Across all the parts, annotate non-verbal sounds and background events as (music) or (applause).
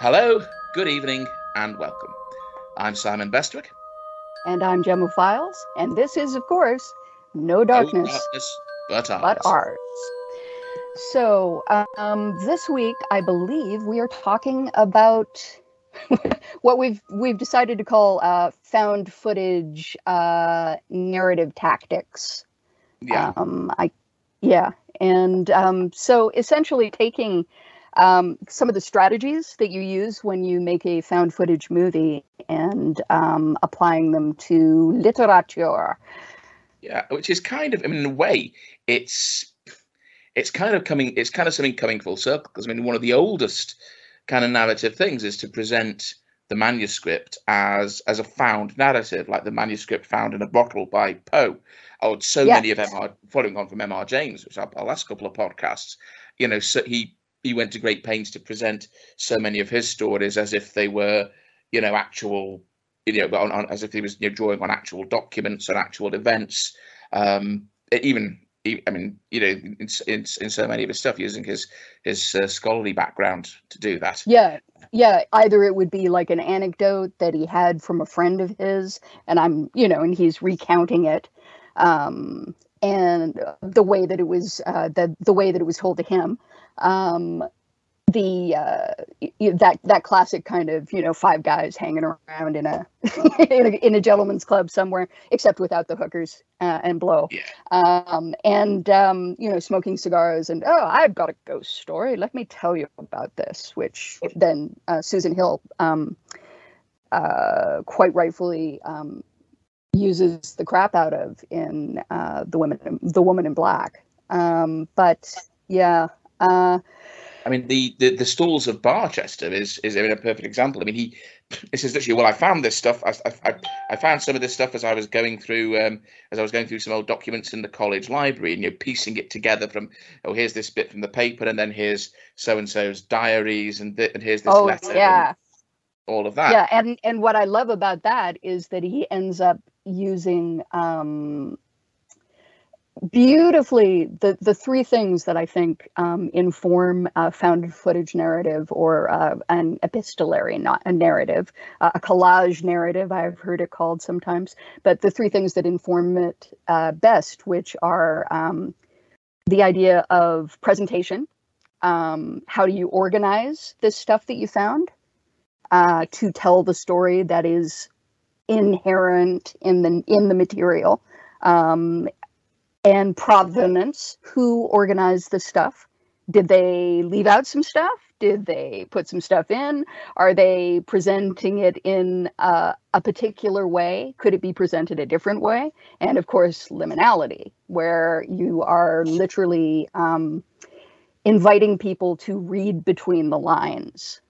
Hello, good evening, and welcome. I'm Simon Bestwick. And I'm Gemma Files, and this is, of course, No Darkness, no darkness but ours. but ours. So, um, this week, I believe we are talking about (laughs) what we've we've decided to call uh, found footage uh, narrative tactics. Yeah. Um, I, yeah, and um, so essentially taking um, some of the strategies that you use when you make a found footage movie and um, applying them to literature. Yeah, which is kind of, I mean, in a way, it's it's kind of coming, it's kind of something coming full circle because I mean, one of the oldest kind of narrative things is to present the manuscript as as a found narrative, like the manuscript found in a bottle by Poe. Oh, so Yes. many of MR, following on from MR James, which our, our last couple of podcasts, you know, so he he went to great pains to present so many of his stories as if they were, you know, actual, you know, on, on, as if he was you know, drawing on actual documents and actual events. Um, even, I mean, you know, in, in, in so many of his stuff, using his his uh, scholarly background to do that. Yeah, yeah. Either it would be like an anecdote that he had from a friend of his, and I'm, you know, and he's recounting it, um, and the way that it was, uh, the the way that it was told to him, um, the uh, that that classic kind of, you know, five guys hanging around in a (laughs) in a, in a gentleman's club somewhere, except without the hookers uh, and blow, Yeah. um, and um, you know, smoking cigars, and oh, I've got a ghost story. Let me tell you about this. Which then uh, Susan Hill, um, uh, quite rightfully, um, uses the crap out of in uh, the women, the woman in black. Um, but yeah, uh, I mean, the, the the stalls of Barchester is is I mean, a perfect example. I mean, he (laughs) this is literally well, I found this stuff. I, I, I found some of this stuff as I was going through um, as I was going through some old documents in the college library, and you're piecing it together from oh, here's this bit from the paper, and then here's so and so's diaries, and th- and here's this oh letter, yeah, all of that. yeah, and and what I love about that is that he ends up using um, beautifully the the three things that I think um, inform a found footage narrative or uh, an epistolary, not a narrative, uh, a collage narrative. I've heard it called sometimes, but the three things that inform it uh, best, which are um, the idea of presentation. Um, how do you organize this stuff that you found uh, to tell the story that is inherent in the in the material? Um, and provenance who organized the stuff. Did they leave out some stuff? Did they put some stuff in? Are they presenting it in a particular way? Could it be presented a different way? And of course liminality where you are literally um, inviting people to read between the lines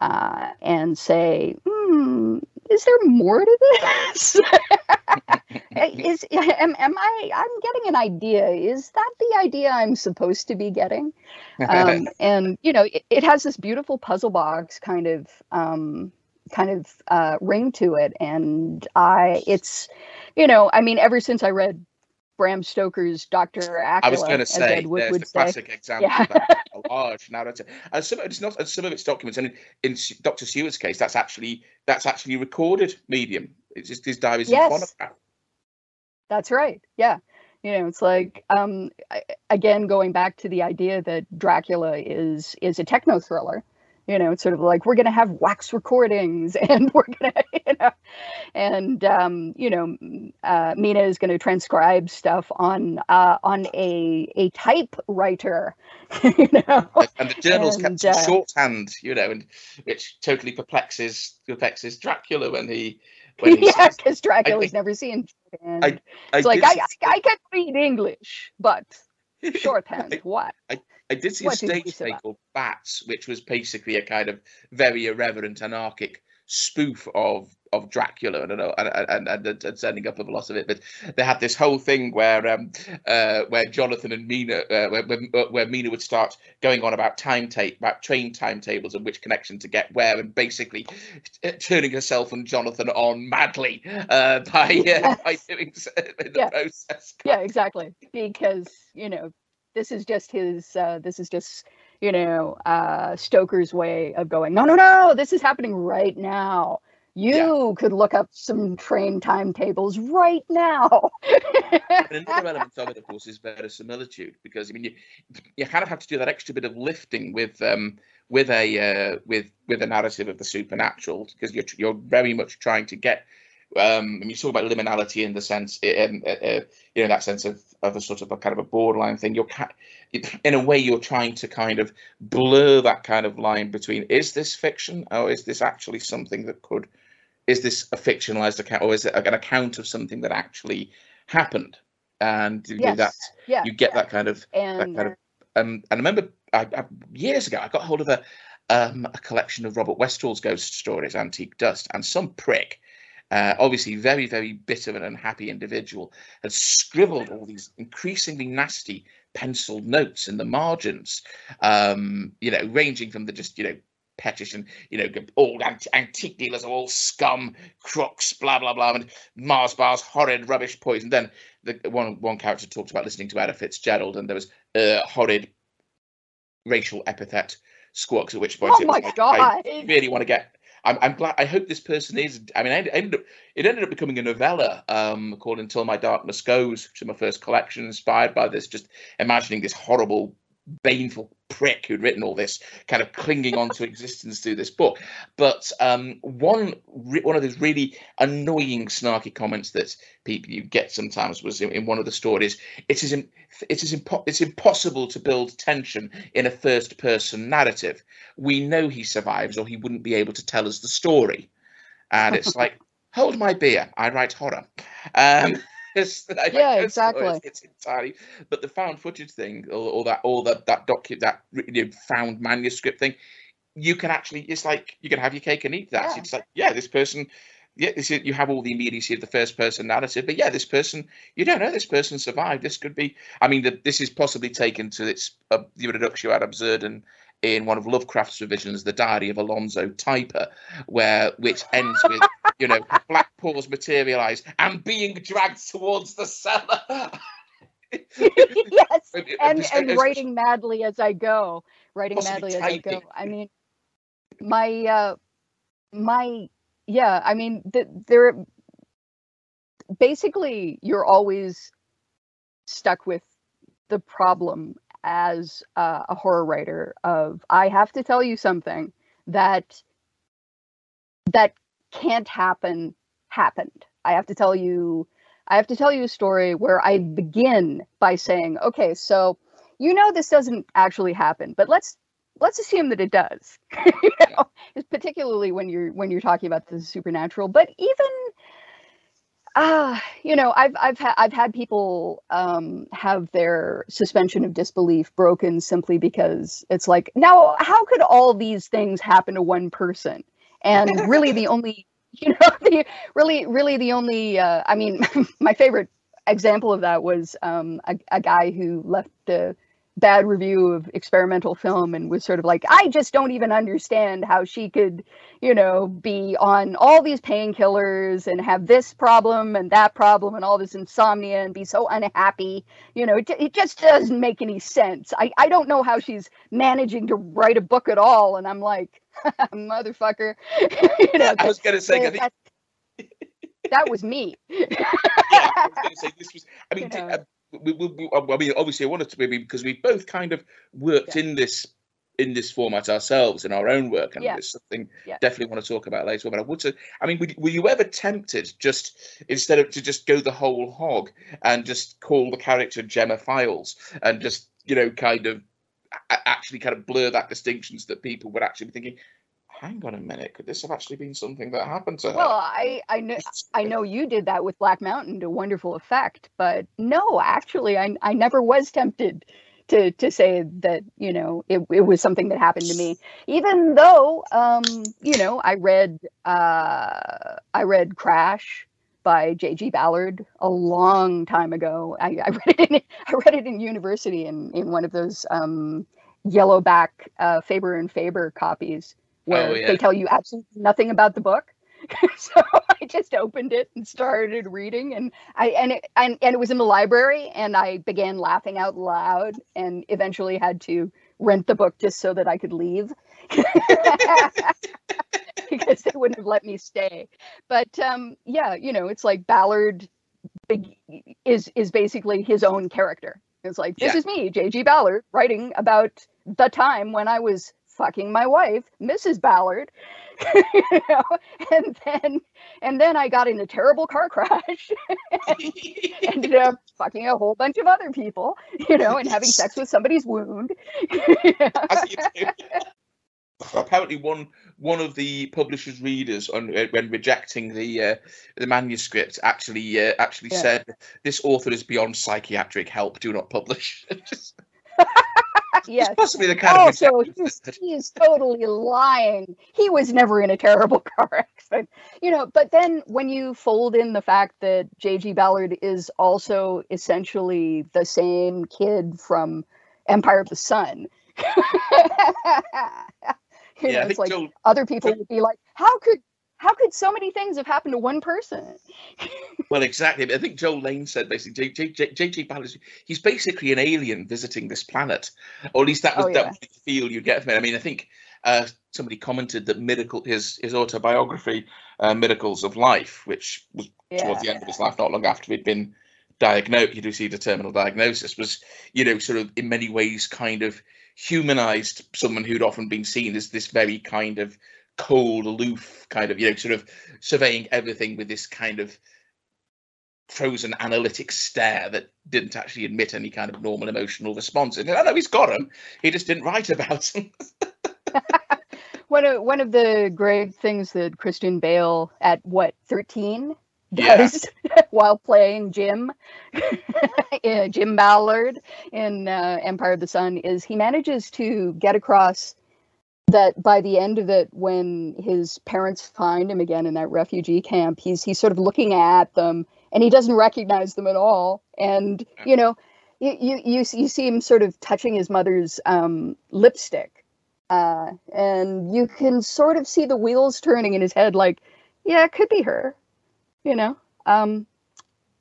uh, and say hmm, is there more to this? (laughs) Is (laughs) am, am i i'm getting an idea. Is that the idea i'm supposed to be getting? Um, (laughs) and you know it, it has this beautiful puzzle box kind of um, kind of uh, ring to it. And i it's you know i mean ever since i read bram stoker's Dracula, I was going to say, there's would the say. classic example Yeah. of that, a large narrative. And some, it's not and some of its documents, and in, in Dr. Seward's case, that's actually that's actually recorded medium. It's just his diaries Yes. and phonograph. That's right. Yeah. You know, it's like um again going back to the idea that Dracula is is a techno thriller. You know, it's sort of like we're going to have wax recordings (laughs) and we're going to, you know, and um, you know, uh, Mina is going to transcribe stuff on uh, on a a typewriter. (laughs) you know, And- the journals And, kept in uh, shorthand, you know, and which totally perplexes perplexes Dracula when he when he (laughs) yeah, says, because Dracula's I- never seen. shorthand. I it's like I, I I can read English, but shorthand, I- what? I did see a What you stage play called Bats, which was basically a kind of very irreverent, anarchic spoof of of Dracula. I don't know, and and, and, and, sending up of a lot of it. But they had this whole thing where um uh where Jonathan and Mina uh, where, where where Mina would start going on about time tape about train timetables and which connection to get where, and basically t- turning herself and Jonathan on madly uh, by uh, by doing so in the Yeah. process. yeah exactly because you know this is just his uh, this is just you know, uh, Stoker's way of going, no, no, no, this is happening right now. You yeah. could look up some train timetables right now. another element of it, of course, is verisimilitude, because I mean, you you kind of have to do that extra bit of lifting with um, with a uh, with with a narrative of the supernatural, because you're you're very much trying to get um, and you talk about liminality in the sense, in, uh, uh, you know, that sense of, of a sort of a kind of a borderline thing. You're, in a way, you're trying to kind of blur that kind of line between is this fiction or is this actually something that could, is this a fictionalized account or is it an account of something that actually happened? And yes. that yeah. you get that kind of, and, that kind of, um, and I remember I, I, years ago I got hold of a um, a collection of Robert Westall's ghost stories, Antique Dust, and some prick uh, obviously very, very bitter and unhappy individual, had scribbled all these increasingly nasty penciled notes in the margins, um, you know, ranging from the just, you know, pettish and you know old ant- antique dealers are all scum crooks blah blah blah and mars bars horrid rubbish poison. Then the one one character talked about listening to Ella Fitzgerald and there was a uh, horrid racial epithet squawks at which point oh my god I really want to get I'm, I'm glad. I hope this person is. I mean, I ended up, it ended up becoming a novella um, called "Until My Darkness Goes," which is my first collection, inspired by this. Just imagining this horrible baneful prick who'd written all this, kind of clinging on to existence through this book. But um, one one of those really annoying, snarky comments that people you get sometimes was in, in one of the stories. It is it is impo- it's impossible to build tension in a first person narrative. We know he survives, or he wouldn't be able to tell us the story. And it's like, hold my beer. I write horror. Um, (laughs) yeah, exactly. It's, entirely, but the found footage thing, or, or that, or that that docu that you know, found manuscript thing, you can actually, it's like you can have your cake and eat that. Yeah. It's like, yeah, this person, yeah, this is, you have all the immediacy of the first person narrative, but yeah, this person, you don't know this person survived. This could be, I mean, the, this is possibly taken to its uh, the reductio ad absurdum in one of Lovecraft's revisions, The Diary of Alonzo Typer, where which ends with you know (laughs) black paws materialize and being dragged towards the cellar. (laughs) yes, and and writing madly as I go, writing madly as I go. I mean, my uh, my yeah. I mean, the, there. Basically, you're always stuck with the problem as uh, a horror writer of I have to tell you something that that can't happen happened. I have to tell you I have to tell you a story where I begin by saying, okay, so you know this doesn't actually happen, but let's let's assume that it does. (laughs) you know, particularly when you're when you're talking about the supernatural, but even uh, you know, I've I've had I've had people um, have their suspension of disbelief broken simply because it's like, now how could all these things happen to one person? And really, the only (laughs) you know, the really really the only uh, I mean, (laughs) my favorite example of that was um, a, a guy who left the bad review of experimental film and was sort of like, I just don't even understand how she could, you know, be on all these painkillers and have this problem and that problem and all this insomnia and be so unhappy. You know, it, it just doesn't make any sense. I, I don't know how she's managing to write a book at all. And I'm like, (laughs) motherfucker. (laughs) you know, I was going to say, that, that was me. (laughs) yeah, I was going to say this was. I mean, you know, uh, we, we, we, I mean, obviously, I wanted to maybe because we both kind of worked yeah. in this in this format ourselves in our own work, and yeah. it's something yeah. definitely want to talk about later. But I would say, I mean, were you ever tempted just instead of to just go the whole hog and just call the character Gemma Files and just you know kind of actually kind of blur that distinctions that people would actually be thinking, hang on a minute, could this have actually been something that happened to her? Well, I I know I know you did that with Black Mountain to wonderful effect, but no, actually, I I never was tempted to to say that you know it, it was something that happened to me. Even though um you know i read uh i read crash by j.g ballard a long time ago. I, I (laughs) read it in i read it in university in in one of those um yellowback uh faber and faber copies where oh, yeah. they tell you absolutely nothing about the book. (laughs) so I just opened it and started reading, and I and it and, and it was in the library, and I began laughing out loud, and eventually had to rent the book just so that I could leave. (laughs) because they wouldn't have let me stay. But um, yeah, you know, it's like Ballard is is basically his own character. It's like this yeah. is me, J.G. Ballard, writing about the time when I was fucking my wife, Mrs. Ballard. (laughs) you know, and then and then I got in a terrible car crash (laughs) and ended up fucking a whole bunch of other people, you know, and having sex with somebody's wound. (laughs) Apparently, one one of the publisher's readers, on uh, when rejecting the uh, the manuscript, actually uh, actually yeah. said, "This author is beyond psychiatric help. Do not publish." Yes. possibly the kind oh, of. he is totally lying. He was never in a terrible (laughs) car accident, you know. But then when you fold in the fact that J.G. Ballard is also essentially the same kid from Empire of the Sun. (laughs) You yeah, know, it's like Joel, other people would be like, how could how could so many things have happened to one person? (laughs) well, exactly. I think Joel Lane said basically, J.G. Ballard, he's basically an alien visiting this planet, or at least that was oh, yeah. that was the feel you get from it. I mean, I think uh, somebody commented that Miracle, his his autobiography, uh, Miracles of Life, which was yeah. towards the end of his life, not long after he'd been diagnosed, he'd received a terminal diagnosis, was you know sort of in many ways kind of humanized someone who'd often been seen as this very kind of cold, aloof kind of, you know, sort of surveying everything with this kind of frozen analytic stare that didn't actually admit any kind of normal emotional response. And I know he's got them. He just didn't write about them. (laughs) one of one of the great things that Christian Bale at what thirteen does yeah. (laughs) while playing Jim, (laughs) Jim Ballard in uh, Empire of the Sun is he manages to get across that by the end of it, when his parents find him again in that refugee camp, he's he's sort of looking at them and he doesn't recognize them at all. And you know, you you you, you see him sort of touching his mother's um, lipstick, uh, and you can sort of see the wheels turning in his head, like, yeah, it could be her you know, um,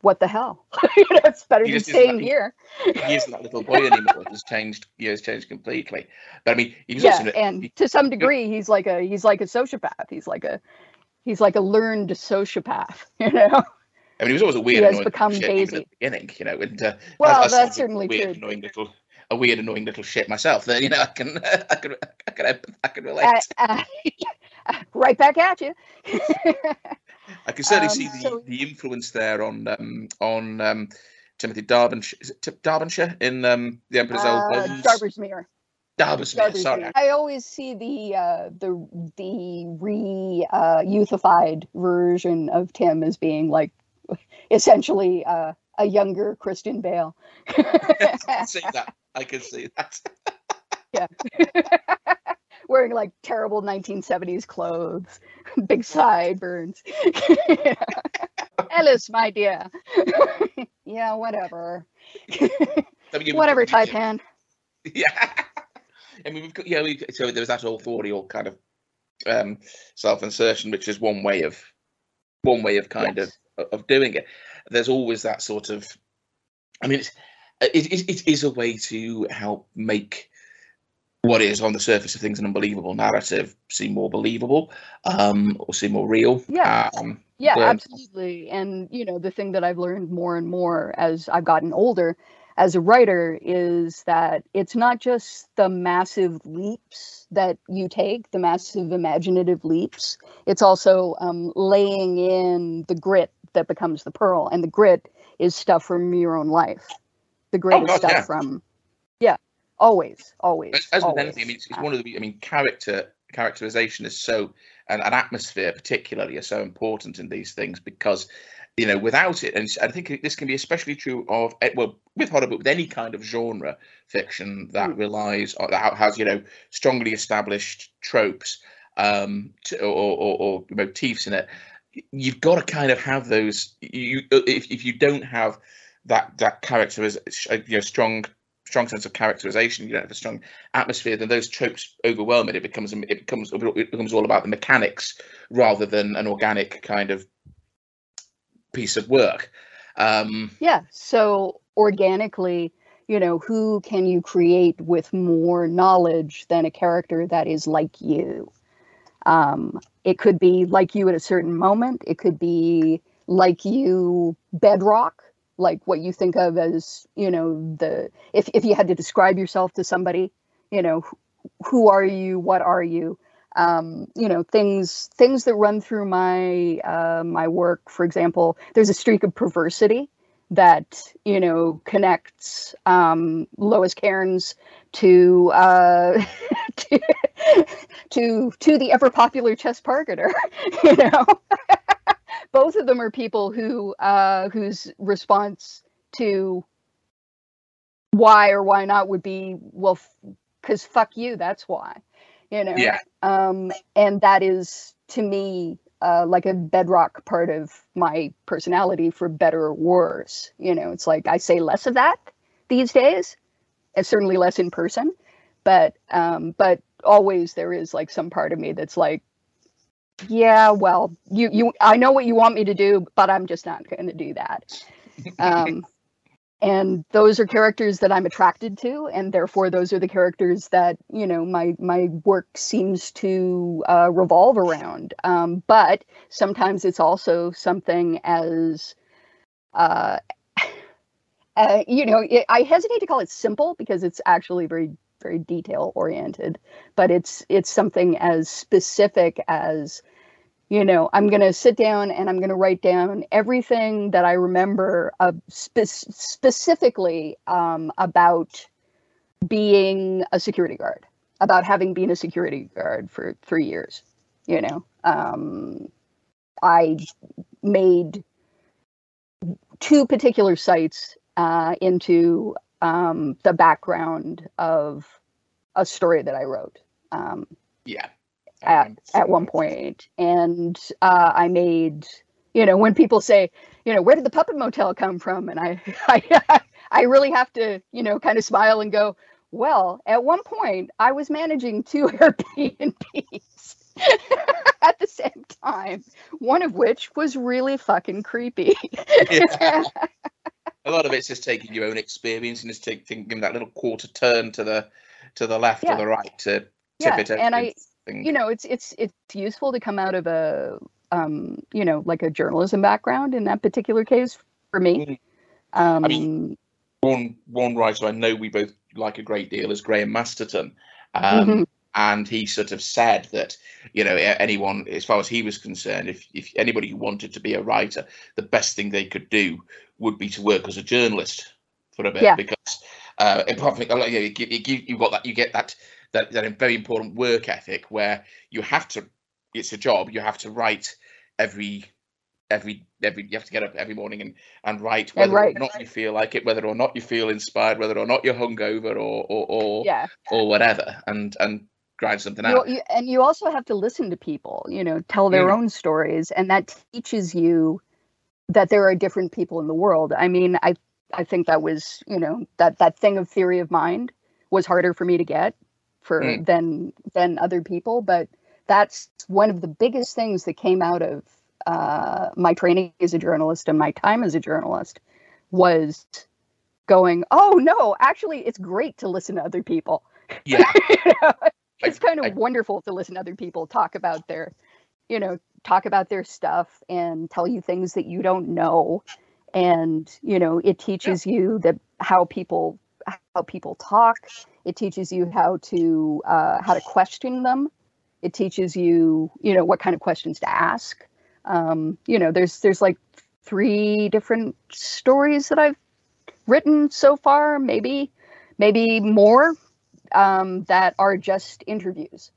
what the hell? (laughs) you know, it's better he than staying here. he isn't that little boy anymore. It's changed. He has changed completely. But I mean, he was yeah, also and he, to some degree, he's like a he's like a sociopath. He's like a he's like a learned sociopath. (laughs) You know. I mean, he was always a weird, he has become Daisy. at the beginning, you know. And uh, well, I, I that's certainly weird, true. Annoying little, a weird, annoying little shit myself. That you know, I can, (laughs) I can, I can, I can relate. Uh, uh, right back at you. I can certainly um, see the, so, the influence there on um, on um, Timothy Derbyshire, Derbyshire in um, the Emperor's uh, Old Bones. Darbersmeer. Darbersmeer, sorry. I always see the uh, the the re uh, youthified version of Tim as being like essentially uh, a younger Christian Bale. (laughs) I can see that. I can see that. yeah. (laughs) Wearing like terrible 1970s clothes (laughs) big sideburns. (laughs) Ellis, my dear. (laughs) yeah, whatever. whatever, Taipan. Yeah. I mean, we've got, yeah, we, so there's that authorial kind of um, self-insertion, which is one way of one way of kind yes. of of doing it. There's always that sort of, I mean, it's, it, it, it is a way to help make what is on the surface of things an unbelievable narrative seem more believable um, or seem more real. Yeah. Um, yeah, but... absolutely. And, you know, the thing that I've learned more and more as I've gotten older as a writer is that it's not just the massive leaps that you take, the massive imaginative leaps. It's also um, laying in the grit that becomes the pearl. And the grit is stuff from your own life. The grit oh, is stuff yeah. from, always always as, as always. with anything i mean it's, it's, one of the i mean character characterization is so and, an atmosphere particularly are so important in these things because you know without it and i think this can be especially true of eh, well with horror but with any kind of genre fiction that mm. relies on that has you know strongly established tropes um to, or, or, or motifs in it you've got to kind of have those you if, if you don't have that that character as you know strong strong sense of characterization, you don't have a strong atmosphere, then those tropes overwhelm it. It becomes it becomes it becomes all about the mechanics rather than an organic kind of piece of work. Um, yeah. So organically, you know, who can you create with more knowledge than a character that is like you? Um, it could be like you at a certain moment. It could be like you bedrock, like what you think of as, you know, the if if you had to describe yourself to somebody, you know, who are you? What are you? Um, you know, things things that run through my uh, my work. For example, there's a streak of perversity that you know connects um, Lois Cairns to, uh, to (laughs) to to the ever popular Chess Pargeter. (laughs) You know, (laughs) both of them are people who uh, whose response to why or why not would be well, because f- fuck you. That's why. You know. Yeah. Um, and that is to me uh, like a bedrock part of my personality for better or worse. You know, it's like I say less of that these days, and certainly less in person. But um, but always there is like some part of me that's like, yeah, well, you you I know what you want me to do, but I'm just not going to do that. Um, (laughs) and those are characters that I'm attracted to, and therefore those are the characters that you know my my work seems to uh, revolve around. Um, but sometimes it's also something as uh, (sighs) uh, you know, it, I hesitate to call it simple because it's actually very very detail oriented, but it's it's something as specific as you know, I'm going to sit down and I'm going to write down everything that I remember uh, spe- specifically um, about being a security guard, about having been a security guard for three years. You know, um, I made two particular sites uh, into um, the background of a story that I wrote. Um, Yeah. at, at one point and uh, i made you know when people say you know where did the puppet motel come from and i (laughs) i, I really have to you know kind of smile and go well at one point i was managing two (laughs) airbnbs (laughs) at the same time one of which was really fucking creepy Yeah. A lot of it's just taking your own experience and just take, thinking that little quarter turn to the to the left Yeah. or the right to tip Yeah, it and I- thing. you know it's it's it's useful to come out of a um you know like a journalism background in that particular case for me um I mean, one one writer I know we both like a great deal is Graham Masterton. Um, mhm, and he sort of said that you know anyone as far as he was concerned if, if anybody who wanted to be a writer the best thing they could do would be to work as a journalist for a bit Yeah. because uh apart from, you, know, you, you, you got that you get that that that very important work ethic where you have to it's a job you have to write every every every you have to get up every morning and and write And whether write. or not you feel like it whether or not you feel inspired whether or not you're hungover or or or, yeah or whatever and and grind something you, out. you, and you also have to listen to people you know tell their Mm. own stories and that teaches you that there are different people in the world. I mean i i think that was you know that that thing of theory of mind was harder for me to get for Mm. than than other people but that's one of the biggest things that came out of uh, my training as a journalist and my time as a journalist was going oh no actually it's great to listen to other people. (laughs) Yeah. You know, it's kind of I- wonderful to listen to other people talk about their you know talk about their stuff and tell you things that you don't know. And you know it teaches you that how people how people talk. It teaches you how to uh, how to question them. It teaches you you know what kind of questions to ask. Um, you know there's there's like three different stories that i've written so far maybe maybe more um, that are just interviews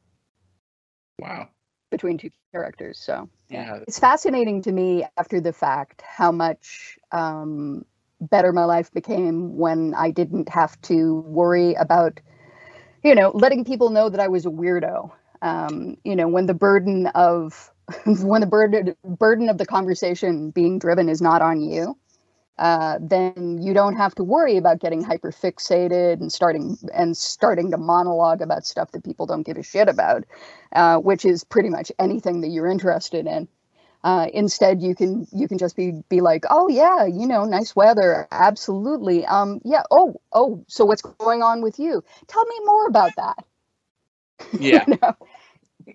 wow between two characters. So yeah it's fascinating to me after the fact how much um, better my life became when I didn't have to worry about, you know, letting people know that I was a weirdo. Um, you know, when the burden of (laughs) when the burden burden of the conversation being driven is not on you, uh, then you don't have to worry about getting hyper fixated and starting and starting to monologue about stuff that people don't give a shit about, uh, which is pretty much anything that you're interested in. Uh, instead, you can you can just be be like, oh yeah, you know, nice weather, absolutely. Um, yeah. Oh oh, so what's going on with you? Tell me more about that. (laughs) Yeah. you know?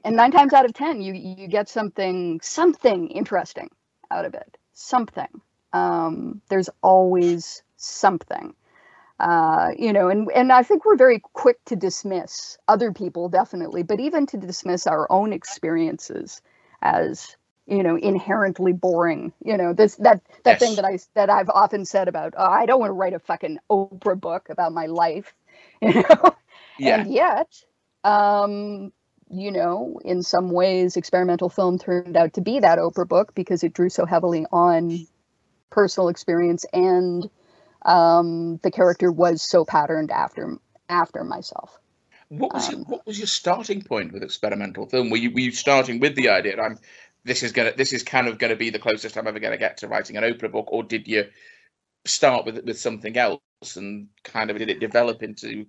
And nine times out of ten, you you get something something interesting out of it. Something. Um, there's always something. Uh, you know, and and I think we're very quick to dismiss other people, definitely, but even to dismiss our own experiences as you know inherently boring you know this that that yes. thing that i that i've often said about oh, i don't want to write a fucking oprah book about my life (laughs) you know yeah. and yet um you know in some ways experimental film turned out to be that oprah book because it drew so heavily on personal experience and um the character was so patterned after after myself what was, um, your, what was your starting point with experimental film? Were you, were you starting with the idea? I'm this is gonna this is kind of going to be the closest I'm ever going to get to writing an Oprah book, or did you start with with something else and kind of did it develop into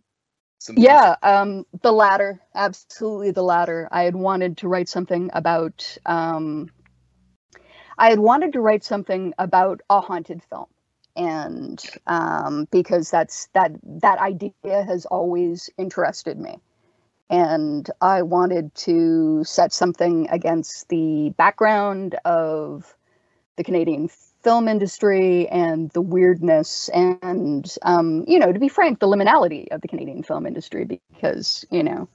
something? Yeah, um, the latter, absolutely the latter. I had wanted to write something about. Um, I had wanted to write something about a haunted film, and um, because that's that that idea has always interested me. And I wanted to set something against the background of the Canadian film industry and the weirdness and um, you know to be frank the liminality of the canadian film industry because you know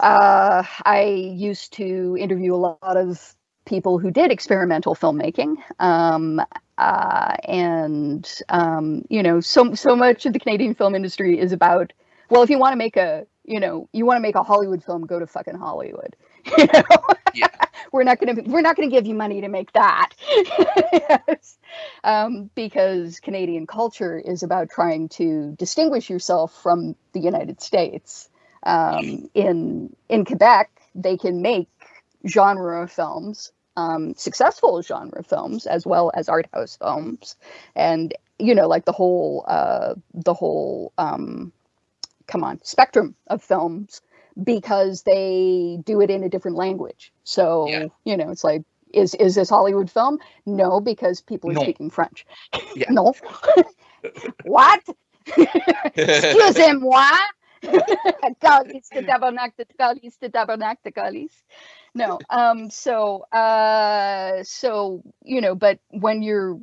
uh, i used to interview a lot of people who did experimental filmmaking um, uh, and um, you know so so much of the canadian film industry is about well if you want to make a you know, you want to make a Hollywood film, go to fucking Hollywood. (laughs) You know? Yeah. (laughs) we're not gonna we're not gonna give you money to make that. (laughs) yes. um, because Canadian culture is about trying to distinguish yourself from the United States. Um, in in Quebec, they can make genre films, um, successful genre films, as well as art house films, and you know, like the whole uh, the whole um, come on spectrum of films because they do it in a different language. So yeah. you know, it's like, is is this Hollywood film? No, because people are no. speaking French. Yeah. (laughs) no. (laughs) what? (laughs) Excusez-moi. Calice de tabernacle de calice de tabernacle de calice. No. Um. So. Uh. So you know, but when you're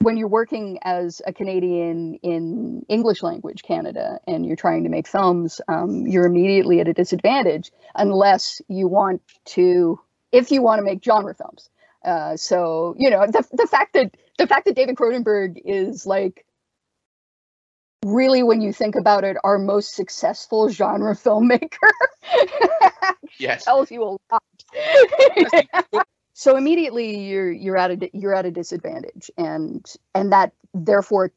when you're working as a Canadian in English language Canada and you're trying to make films, um, you're immediately at a disadvantage unless you want to, if you want to make genre films. Uh, so you know the the fact that the fact that David Cronenberg is like really, when you think about it, our most successful genre filmmaker. yes, (laughs) tells you a lot (laughs) so immediately you're you're at a you're at a disadvantage and and that therefore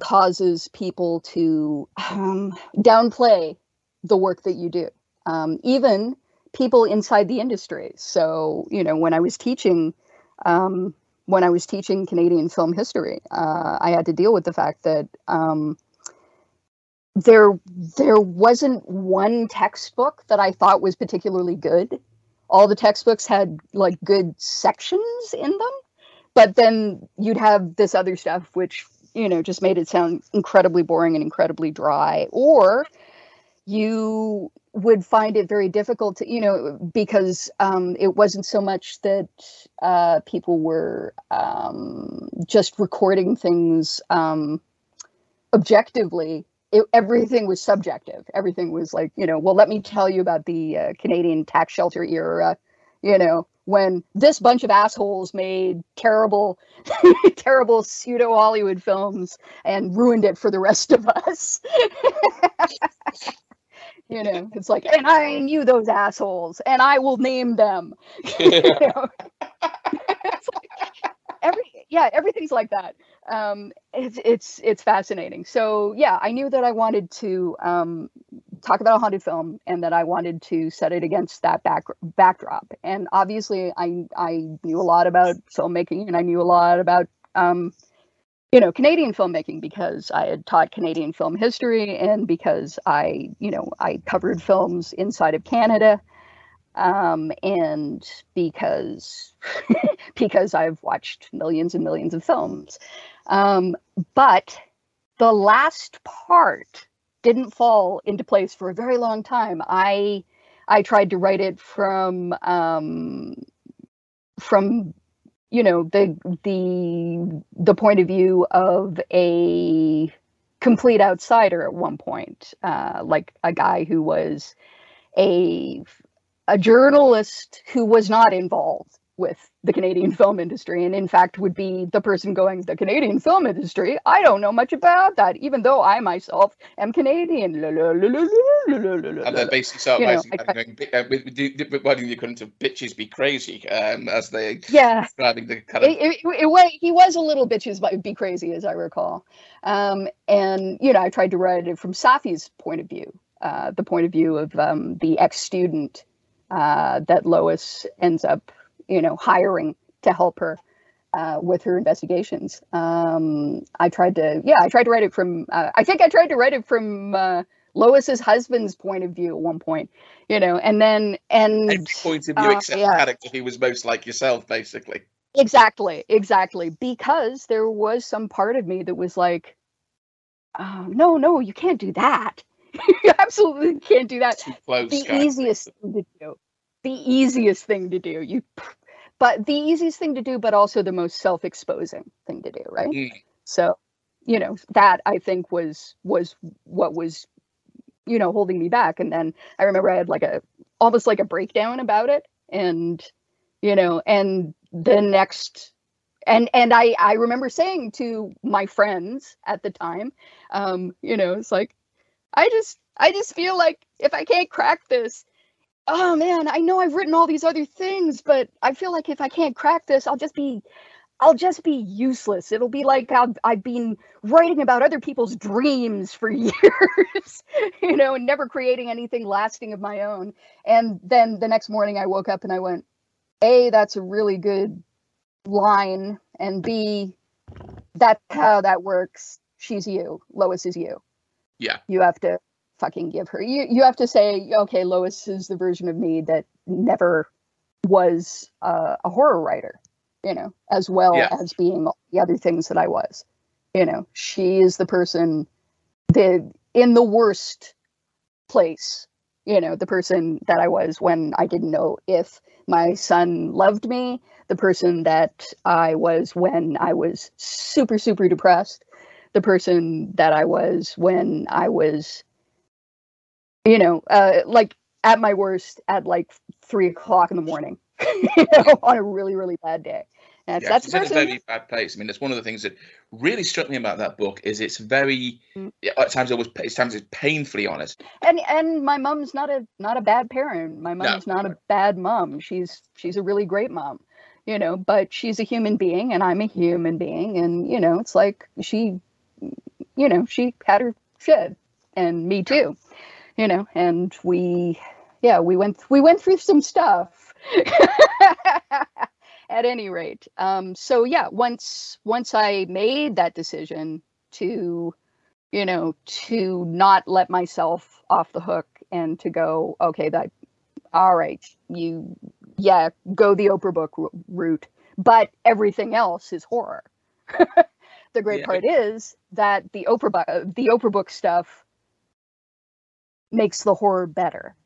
causes people to um, downplay the work that you do. Um, even people inside the industry. So you know when i was teaching um, when i was teaching canadian film history uh, i had to deal with the fact that um, there there wasn't one textbook that i thought was particularly good all the textbooks had like good sections in them but then you'd have this other stuff which you know just made it sound incredibly boring and incredibly dry or you would find it very difficult to you know because um, it wasn't so much that uh, people were um, just recording things um, objectively it, everything was subjective. Everything was like, you know, well, let me tell you about the uh, Canadian tax shelter era, you know, when this bunch of assholes made terrible, (laughs) terrible pseudo Hollywood films and ruined it for the rest of us. (laughs) you know, it's like, and I knew those assholes, and I will name them. (laughs) you know? like, every yeah, everything's like that um, it's it's it's fascinating. So yeah, I knew that I wanted to um, talk about a haunted film and that I wanted to set it against that back backdrop. And obviously, I I knew a lot about filmmaking and I knew a lot about um, you know Canadian filmmaking because I had taught Canadian film history and because I you know I covered films inside of Canada. Um, and because (laughs) because I've watched millions and millions of films. Um, but the last part didn't fall into place for a very long time. I I tried to write it from um, from you know the the the point of view of a complete outsider at one point, uh, like a guy who was a a journalist who was not involved with the Canadian film industry, and in fact would be the person going, the Canadian film industry, I don't know much about that, even though I myself am Canadian. And they're basically start writing, going, uh, why you couldn't have bitches be crazy, um, as they yeah describing the kind of... It, it, it, he was a little bitches be crazy, as I recall. Um, and, you know, I tried to write it from Safi's point of view, uh, the point of view of um, the ex-student uh, that Lois ends up, you know, hiring to help her uh, with her investigations. Um, I tried to, yeah, I tried to write it from. Uh, I think I tried to write it from uh, Lois's husband's point of view at one point, you know, and then and every point of view uh, except yeah. the character who was most like yourself, basically. Exactly, exactly, because there was some part of me that was like, oh, no, no, you can't do that (laughs) you absolutely can't do that. Close, the easiest thing to do. The easiest thing to do. You but the easiest thing to do, but also the most self-exposing thing to do, right? Mm. So, you know, that I think was was what was, you know, holding me back. And then I remember I had like a almost like a breakdown about it. And, you know, and the next and and I I remember saying to my friends at the time, um, you know, it's like, I just I just feel like if I can't crack this, oh man, I know I've written all these other things, but I feel like if I can't crack this, I'll just be I'll just be useless. It'll be like I've, I've been writing about other people's dreams for (laughs) years, you know, and never creating anything lasting of my own. And then the next morning I woke up and I went, A, that's a really good line. And B, that's how that works. She's you. Lois is you. Yeah. You have to fucking give her. You you have to say, okay, Lois is the version of me that never was uh, a horror writer, you know, as well yeah. as being the other things that I was. You know, she is the person that in the worst place, you know, the person that I was when I didn't know if my son loved me, the person that I was when I was super, super depressed, the person that I was when I was, you know, uh, like at my worst at like three o'clock in the morning, (laughs) you know, on a really, really bad day. That's, yeah, that's it's in a very bad place. I mean, that's one of the things that really struck me about that book is it's very mm. at times it was at times it's painfully honest. And and my mom's not a not a bad parent. My mom's no, not no. a bad mom. She's she's a really great mom, you know. But she's a human being, and I'm a human being, and you know, it's like she you know, she had her shit, and me too, you know, and we, yeah, we went we went through some stuff. (laughs) At any rate, um, so yeah, once once I made that decision to, you know, to not let myself off the hook and to go, okay, that, all right, you, yeah, go the Oprah book route, but everything else is horror. (laughs) the great yeah. part is that the Oprah the Oprah book stuff makes the horror better.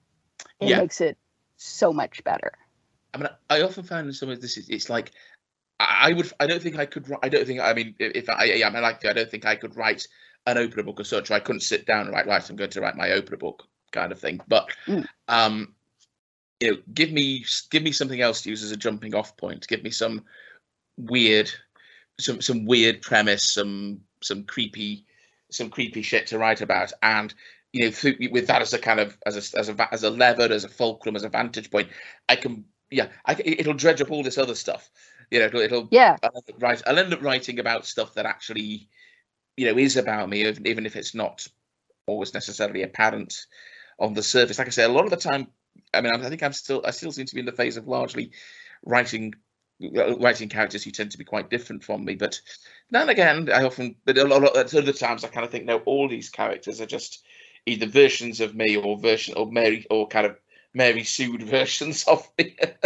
It yeah. makes it so much better. I mean, I often find in some of this is it's like I would I don't think I could I don't think I mean if I yeah, I mean like I don't think I could write an Oprah book or such. I couldn't sit down and write right. I'm going to write my Oprah book kind of thing. But mm. um, you know, give me give me something else to use as a jumping off point. Give me some weird some some weird premise, some some creepy some creepy shit to write about, and you know with that as a kind of as a as a as a lever, as a fulcrum, as a vantage point, I can yeah, I, it'll dredge up all this other stuff. You know, it'll, it'll yeah. I'll write. I'll end up writing about stuff that actually, you know, is about me, even if it's not always necessarily apparent on the surface. Like I say, a lot of the time, I mean, I think I'm still, I still seem to be in the phase of largely writing writing characters who tend to be quite different from me. But now and again, I often, but a lot of at other times, I kind of think, no, all these characters are just either versions of me or version or Mary or kind of Mary Sued (laughs) versions of me. (laughs)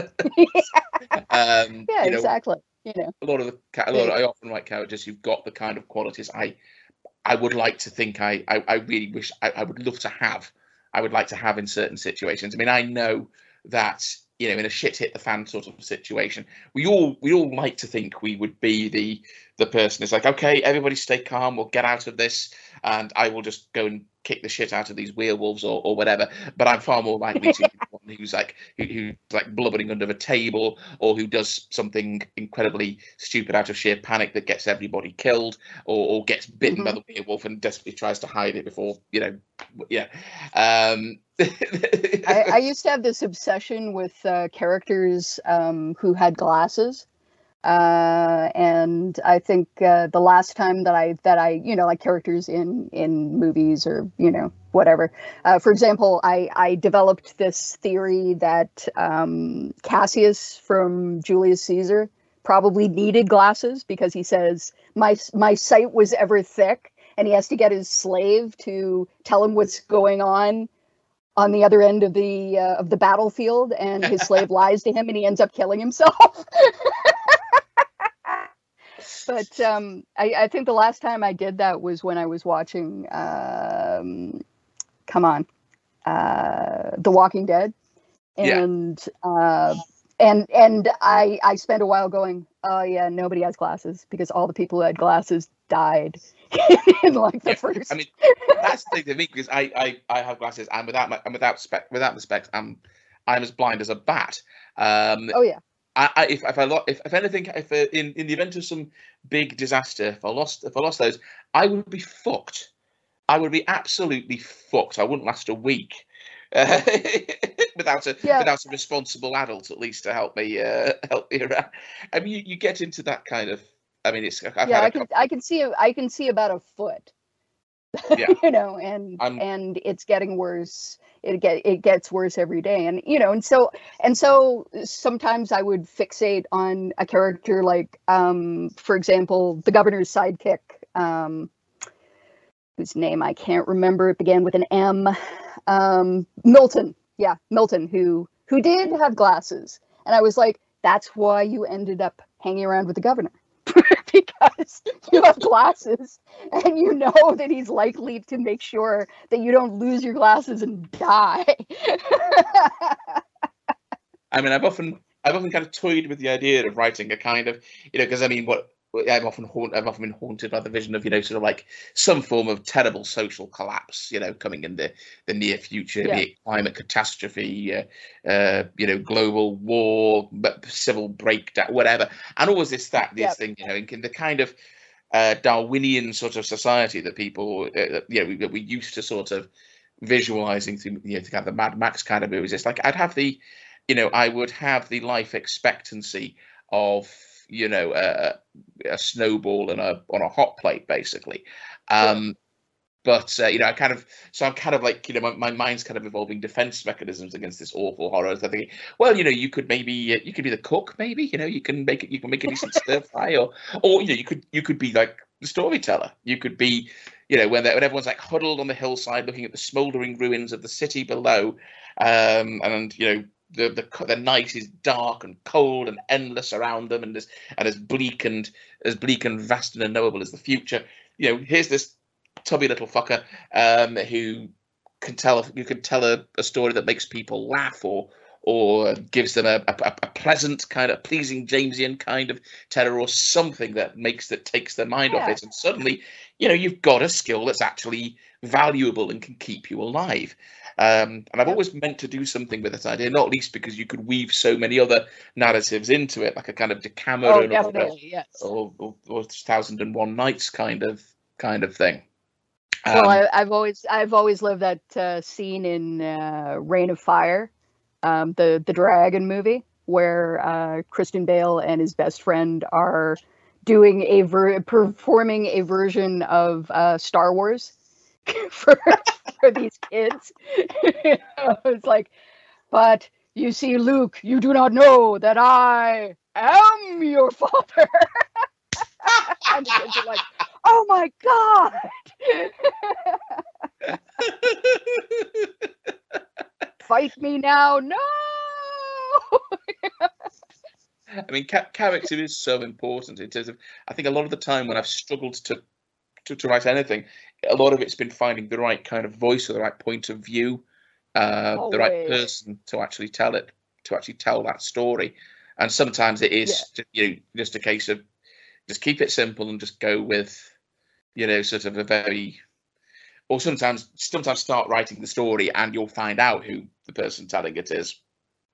um, yeah, you know, exactly. You know, a lot of the a lot. Of, I often write characters who've got the kind of qualities I I would like to think I I, I really wish I, I would love to have. I would like to have in certain situations. I mean, I know that you know in a shit hit the fan sort of situation. We all we all like to think we would be the the person. It's like okay everybody stay calm we'll get out of this and i will just go and kick the shit out of these werewolves or, or whatever. But i'm far more likely to who's like who, who's like blubbering under a table or who does something incredibly stupid out of sheer panic that gets everybody killed or, or gets bitten mm-hmm. by the werewolf and desperately tries to hide it before you know yeah um I, I, (laughs) used to have this obsession with uh, characters um, who had glasses, uh, and I think uh, the last time that I that I you know like characters in in movies or you know whatever. Uh, for example, I I developed this theory that um, Cassius from Julius Caesar probably needed glasses because he says my my sight was ever thick and he has to get his slave to tell him what's going on on the other end of the uh, of the battlefield, and his (laughs) slave lies to him, and he ends up killing himself. (laughs) but um, I, I, think the last time I did that was when I was watching. Um, come on, uh, The Walking Dead, and yeah. uh, and and I I spent a while going, oh yeah, nobody has glasses because all the people who had glasses died (laughs) in like the yeah, first. I mean, that's the thing to me because I, I I have glasses and without my and without spec without the specs I'm I'm as blind as a bat. Um, oh yeah. I, I, if, if I lost, if, if anything, if uh, in, in the event of some big disaster, if I lost, if I lost those, I would be fucked. I would be absolutely fucked. I wouldn't last a week uh, (laughs) without a yeah. without a responsible adult at least to help me uh, help me around. I mean, you, you get into that kind of I mean, it's I've yeah. I can I can see I can see about a foot. Yeah. (laughs) you know, and I'm, and it's getting worse. It get it gets worse every day, and you know, and so and so sometimes I would fixate on a character like, um, for example, the governor's sidekick, um, whose name I can't remember. It began with an M. Um, Milton, yeah, Milton, who who did have glasses, and I was like, that's why you ended up hanging around with the governor (laughs) (laughs) because you have glasses and you know that he's likely to make sure that you don't lose your glasses and die. (laughs) I mean, I've often I've often kind of toyed with the idea of writing a kind of you know because I mean what I've often haunt, I've often been haunted by the vision of you know sort of like some form of terrible social collapse you know coming in the the near future yeah. be it climate catastrophe uh, uh, you know global war civil breakdown whatever and always this that this thing you know in the kind of uh, Darwinian sort of society that people uh, you know that we used to sort of visualizing through you know kind of the Mad Max kind of movies it's like I'd have the you know I would have the life expectancy of you know a, a snowball and a on a hot plate basically. Um, But uh, you know, I kind of so I'm kind of like you know my, my mind's kind of evolving defense mechanisms against this awful horror. So I think, well, you know, you could maybe uh, you could be the cook, maybe you know, you can make it, you can make a decent stir (laughs) fry, or or you know, you could you could be like the storyteller. You could be, you know, when, when everyone's like huddled on the hillside looking at the smouldering ruins of the city below, um, and you know, the, the the night is dark and cold and endless around them, and as and as bleak and as bleak and vast and unknowable as the future. You know, here's this tubby little fucker um, who can tell you can tell a, a story that makes people laugh or or gives them a, a, a, pleasant kind of pleasing Jamesian kind of terror or something that makes that takes their mind yeah. off it and suddenly you know you've got a skill that's actually valuable and can keep you alive um, and I've always meant to do something with this idea, not least because you could weave so many other narratives into it, like a kind of Decameron oh, or, yes. or, or, or, Thousand and One Nights kind of kind of thing. Um, well, I, have always I've always loved that uh, scene in uh, Reign of Fire, um, the the dragon movie, where uh, Bale and his best friend are doing a ver- performing a version of uh, Star Wars (laughs) for for these kids. (laughs) it's like, but you see, Luke, you do not know that I am your father. and the kids are like, oh my god. (laughs) fight me now. No. I mean, ca- character is so important in terms of. I think a lot of the time when I've struggled to, to to write anything, a lot of it's been finding the right kind of voice or the right point of view, uh, the right person to actually tell it, to actually tell that story. And sometimes it is, ju- you know, just a case of just keep it simple and just go with, you know, sort of a very, or sometimes sometimes start writing the story and you'll find out who the person telling it is.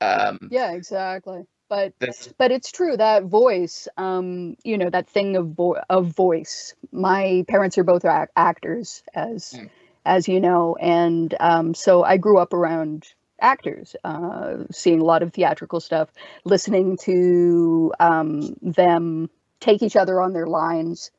Um, Yeah, exactly. But there's- but it's true that voice um you know that thing of vo- of voice my parents are both ac- actors as Mm. as you know and um so i grew up around actors uh seeing a lot of theatrical stuff listening to um them take each other on their lines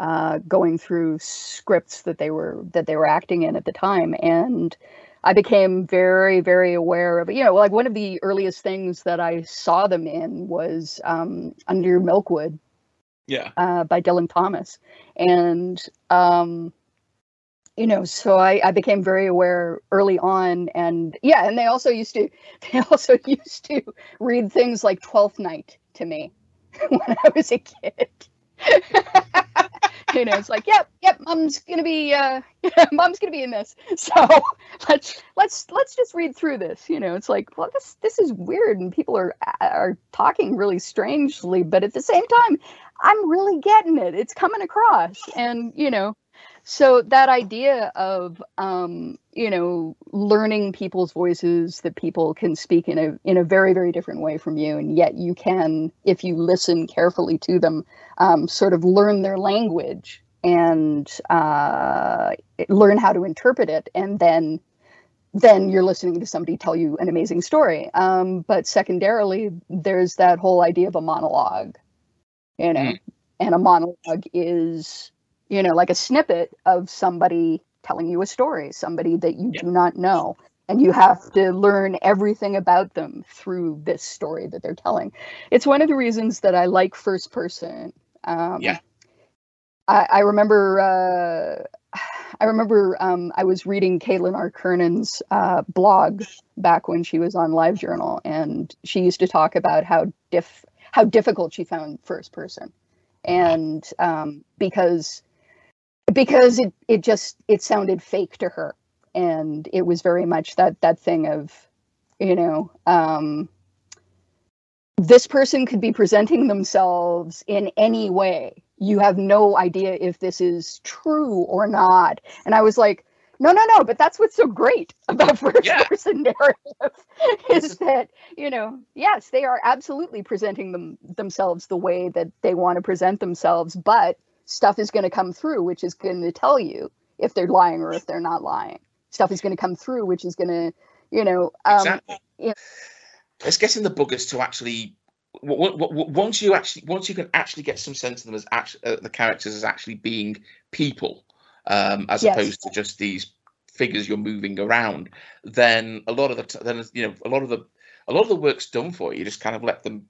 uh going through scripts that they were that they were acting in at the time and I became very, very aware of, you know, like one of the earliest things that I saw them in was um, Under Milkwood yeah, uh, by Dylan Thomas. And, um, you know, so I, I became very aware early on. And yeah, and they also used to, (laughs) they also (laughs) used to read things like Twelfth Night to me (laughs) when I was a kid. (laughs) you know, it's like, yep, yep, mom's gonna be, uh, (laughs) mom's gonna be in this. (laughs) So let's let's let's just read through this. You know, it's like, well, this this is weird, and people are are talking really strangely, but at the same time, I'm really getting it. It's coming across, and you know, so that idea of um, you know learning people's voices that people can speak in a in a very very different way from you, and yet you can, if you listen carefully to them, um, sort of learn their language and uh, learn how to interpret it, and then then you're listening to somebody tell you an amazing story. Um, but secondarily, there's that whole idea of a monologue, you know, Mm. and a monologue is, you know, like a snippet of somebody telling you a story, somebody that you Yeah. do not know. And you have to learn everything about them through this story that they're telling. It's one of the reasons that I like first person. Um, Yeah. I, I remember uh, I remember um, I was reading Caitlin R. Kiernan's uh, blog back when she was on LiveJournal, and she used to talk about how diff how difficult she found first person, and um, because because it it just it sounded fake to her, and it was very much that that thing of you know um, this person could be presenting themselves in any way you have no idea if this is true or not. And I was like, no, no, no, but that's what's so great (laughs) about first Yeah. person narrative (laughs) is that, you know, yes, they are absolutely presenting them themselves the way that they want to present themselves, but stuff is going to come through, which is going to tell you if they're lying or if they're not lying. Stuff is going to come through, which is going to, you know, um, exactly. yeah. It's getting the buggers to actually. Once you actually, once you can actually get some sense of them as act, uh, the characters as actually being people, um, as Yes. opposed to just these figures you're moving around, then a lot of the t- then you know a lot of the a lot of the work's done for you. You just kind of let them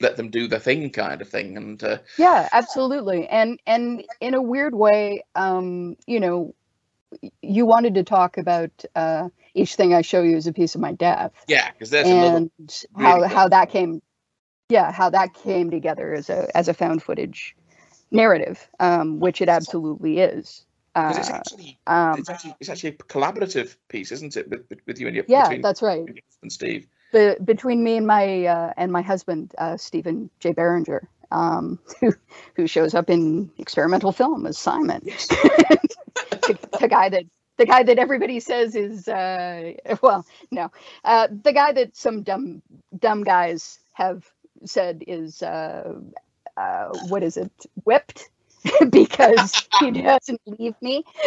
let them do the thing, kind of thing, and uh, yeah absolutely. And and in a weird way um you know you wanted to talk about uh each thing i show you is a piece of my death. Yeah, because there's another and how really how that came yeah how that came together as a as a found footage narrative um which it absolutely is 'cause it's uh, actually um it's actually it's actually a collaborative piece, isn't it, with, with- you and your yeah that's right and Steve. between me and my uh, and my husband uh, Stephen J. Barringer, um, (laughs) who who shows up in experimental film as Simon, Yes. (laughs) the, the guy that the guy that everybody says is uh, well, no, uh, the guy that some dumb dumb guys have said is uh, uh, what is it whipped (laughs) because he doesn't leave me. (laughs)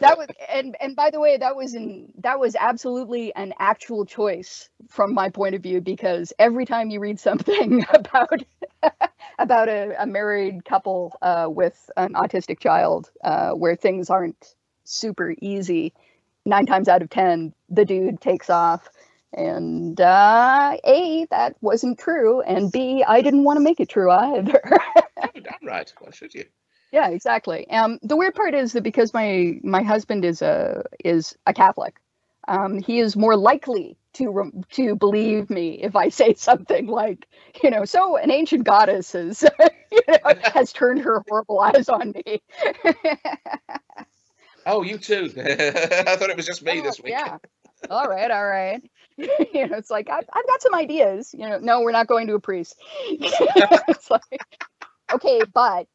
that was and and by the way that was in that was absolutely an actual choice from my point of view because every time you read something (laughs) about about a, a married couple uh, with an autistic child uh, where things aren't super easy nine times out of ten the dude takes off and uh, a that wasn't true and b i didn't want to make it true either (laughs) Oh, damn right. Why should you? yeah, exactly. Um, the weird part is that because my my husband is a is a Catholic, um, he is more likely to to believe me if I say (laughs) something like, you know, so an ancient goddess has (laughs) you know, has turned her horrible eyes on me. Oh, you too. (laughs) I thought it was just me oh, this week. Yeah. All right, all right. (laughs) you know, it's like I've, I've got some ideas. You know, no, we're not going to a priest. (laughs) it's like, okay, but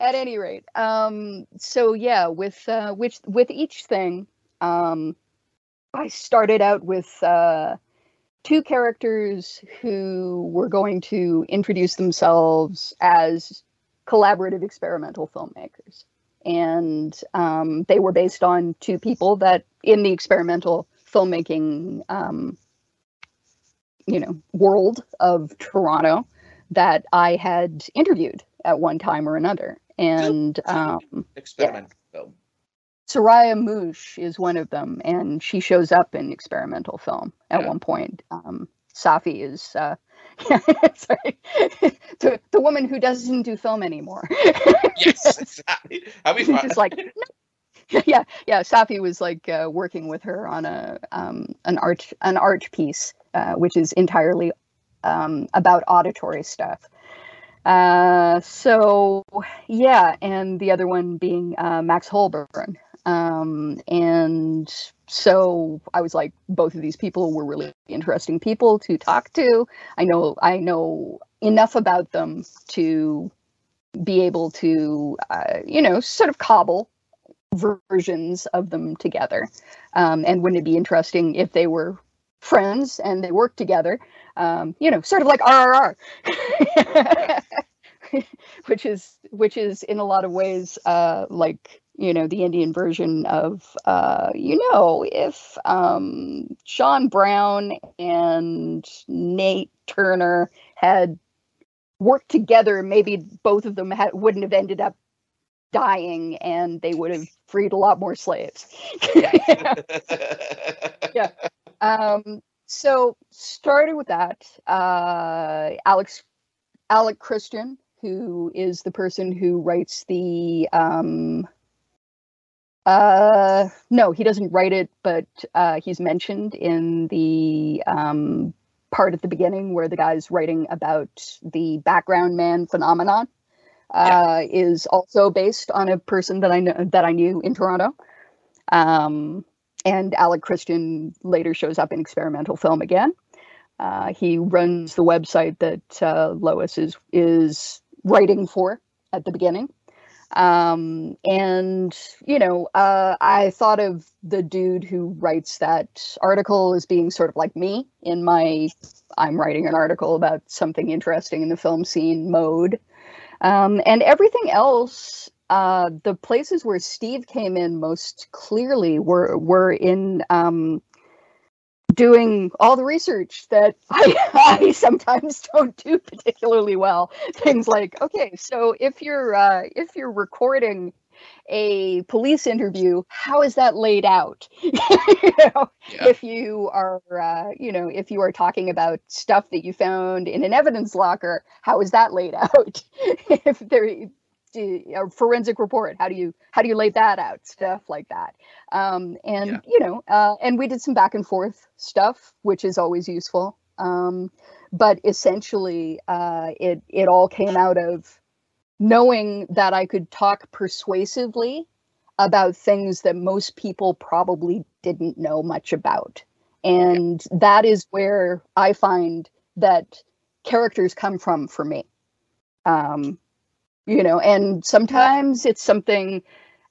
at any rate, um, so yeah, with uh, which with each thing, um, I started out with uh, two characters who were going to introduce themselves as collaborative experimental filmmakers. And um, they were based on two people that in the experimental filmmaking, um, you know, world of Toronto that I had interviewed at one time or another. And um, experiment yeah. film. Soraya Mouche is one of them, and she shows up in experimental film at yeah. one point. Um, Safi is uh, (laughs) sorry, (laughs) the, the woman who doesn't do film anymore. (laughs) yes, exactly. I'll be fine. Just like no. yeah, yeah. Safi was like uh, working with her on a um, an art an art piece, uh, which is entirely um, about auditory stuff. Uh, so yeah, and the other one being uh, Max Holborn, um, and so I was like, both of these people were really interesting people to talk to. I know I know enough about them to be able to, uh, you know, sort of cobble versions of them together. Um, and wouldn't it be interesting if they were friends and they worked together? Um, you know, sort of like RRR. (laughs) which is which is in a lot of ways uh, like you know the Indian version of uh, you know if um, John Brown and Nat Turner had worked together, maybe both of them wouldn't have ended up dying, and they would have freed a lot more slaves. (laughs) yeah. Um, so started with that. Uh, Alex Alec Christian, who is the person who writes the um, uh, no, he doesn't write it, but uh, he's mentioned in the um, part at the beginning where the guy's writing about the background man phenomenon. Uh, yeah. Is also based on a person that I know that I knew in Toronto. Um, and Alec Christian later shows up in experimental film again. Uh, he runs the website that uh, Lois is is writing for at the beginning. Um, and, you know, uh, I thought of the dude who writes that article as being sort of like me in my I'm writing an article about something interesting in the film scene mode. Um, and everything else, uh, the places where Steve came in most clearly were were in um, doing all the research that I, (laughs) I, sometimes don't do particularly well. Things like, okay, so if you're uh, if you're recording a police interview, how is that laid out? (laughs) you know, yeah. if you are, uh, you know, if you are talking about stuff that you found in an evidence locker, how is that laid (laughs) out? if there, a forensic report. How do you how do you lay that out? Stuff like that. Um, and yeah. you know uh, and we did some back and forth stuff which is always useful. Um, but essentially uh, it it all came out of knowing that i could talk persuasively about things that most people probably didn't know much about. And yeah. that is where i find that characters come from for me. Um, you know and sometimes it's something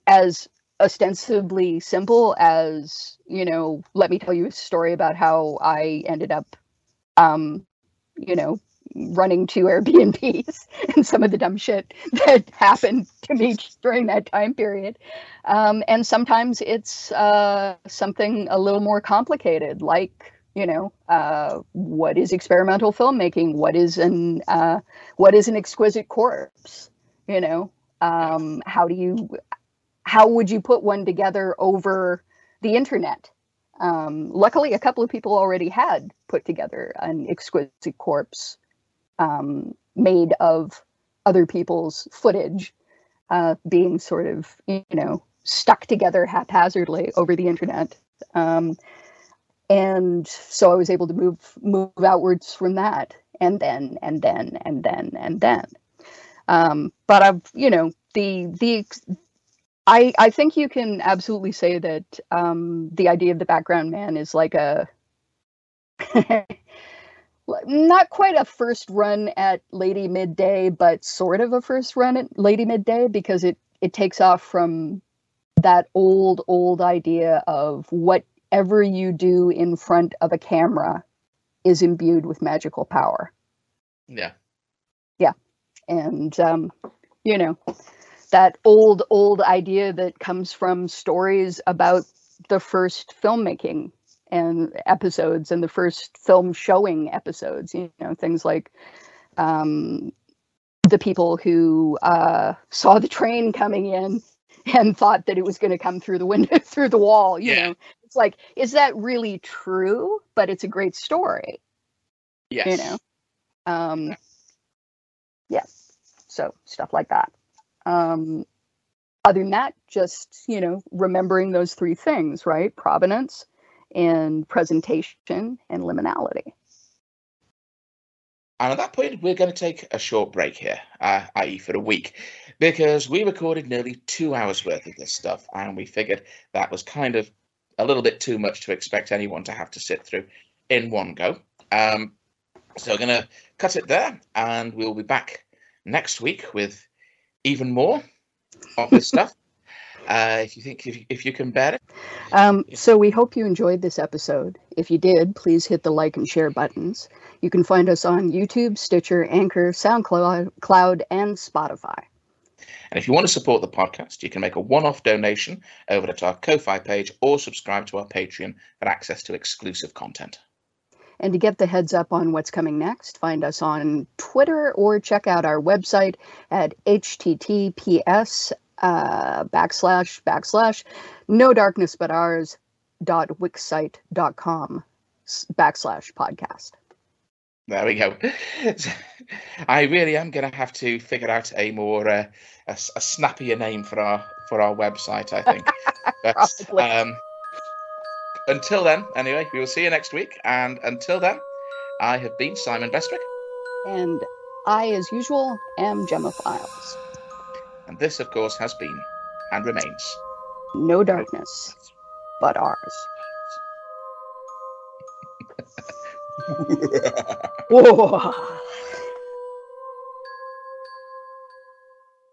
as ostensibly simple as you know let me tell you a story about how i ended up um you know running two airbnbs (laughs) and some of the dumb shit that happened to me during that time period. Um, and sometimes it's uh, something a little more complicated like you know uh, what is experimental filmmaking? What is an uh, what is an exquisite corpse you know um, how do you how would you put one together over the internet um, luckily a couple of people already had put together an exquisite corpse um, made of other people's footage uh, being sort of you know stuck together haphazardly over the internet. Um, and so I was able to move move outwards from that, and then and then and then and then. Um, but I've you know the the I I think you can absolutely say that um, the idea of the background man is like a (laughs) not quite a first run at Lady Midday, but sort of a first run at Lady Midday because it it takes off from that old old idea of whatever you do in front of a camera is imbued with magical power. Yeah. Yeah. And um, you know, that old old idea that comes from stories about the first filmmaking and episodes and the first film showing episodes you know things like um, the people who uh, saw the train coming in and thought that it was going to come through the window (laughs) through the wall you Yeah. know it's like is that really true but it's a great story Yes. you know um yeah so stuff like that um other than that just you know remembering those three things right provenance and presentation and liminality And at that point, we're going to take a short break here, uh, i.e., for a week, because we recorded nearly two hours worth of this stuff, and we figured that was kind of a little bit too much to expect anyone to have to sit through in one go. Um, so we're going to cut it there, and we'll be back next week with even more of this stuff. (laughs) Uh, if you think if you, if you can bear it, Um, so we hope you enjoyed this episode. If you did, please hit the like and share buttons. You can find us on YouTube, Stitcher, Anchor, SoundCloud, Cloud, and Spotify. And if you want to support the podcast, you can make a one off donation over at our Ko-Fi page or subscribe to our Patreon for access to exclusive content. And to get the heads up on what's coming next, find us on Twitter or check out our website at https uh, backslash backslash no darkness but ours dot wixsite.com backslash podcast. There we go. (laughs) I really am going to have to figure out a more uh, a, a snappier name for our for our website. I think. (laughs) but, um, until then, anyway, we will see you next week. And until then, I have been Simon Bestwick, And I, as usual, am Gemma Files. and this, of course, has been and remains. No darkness but ours. (laughs) (laughs) Whoa.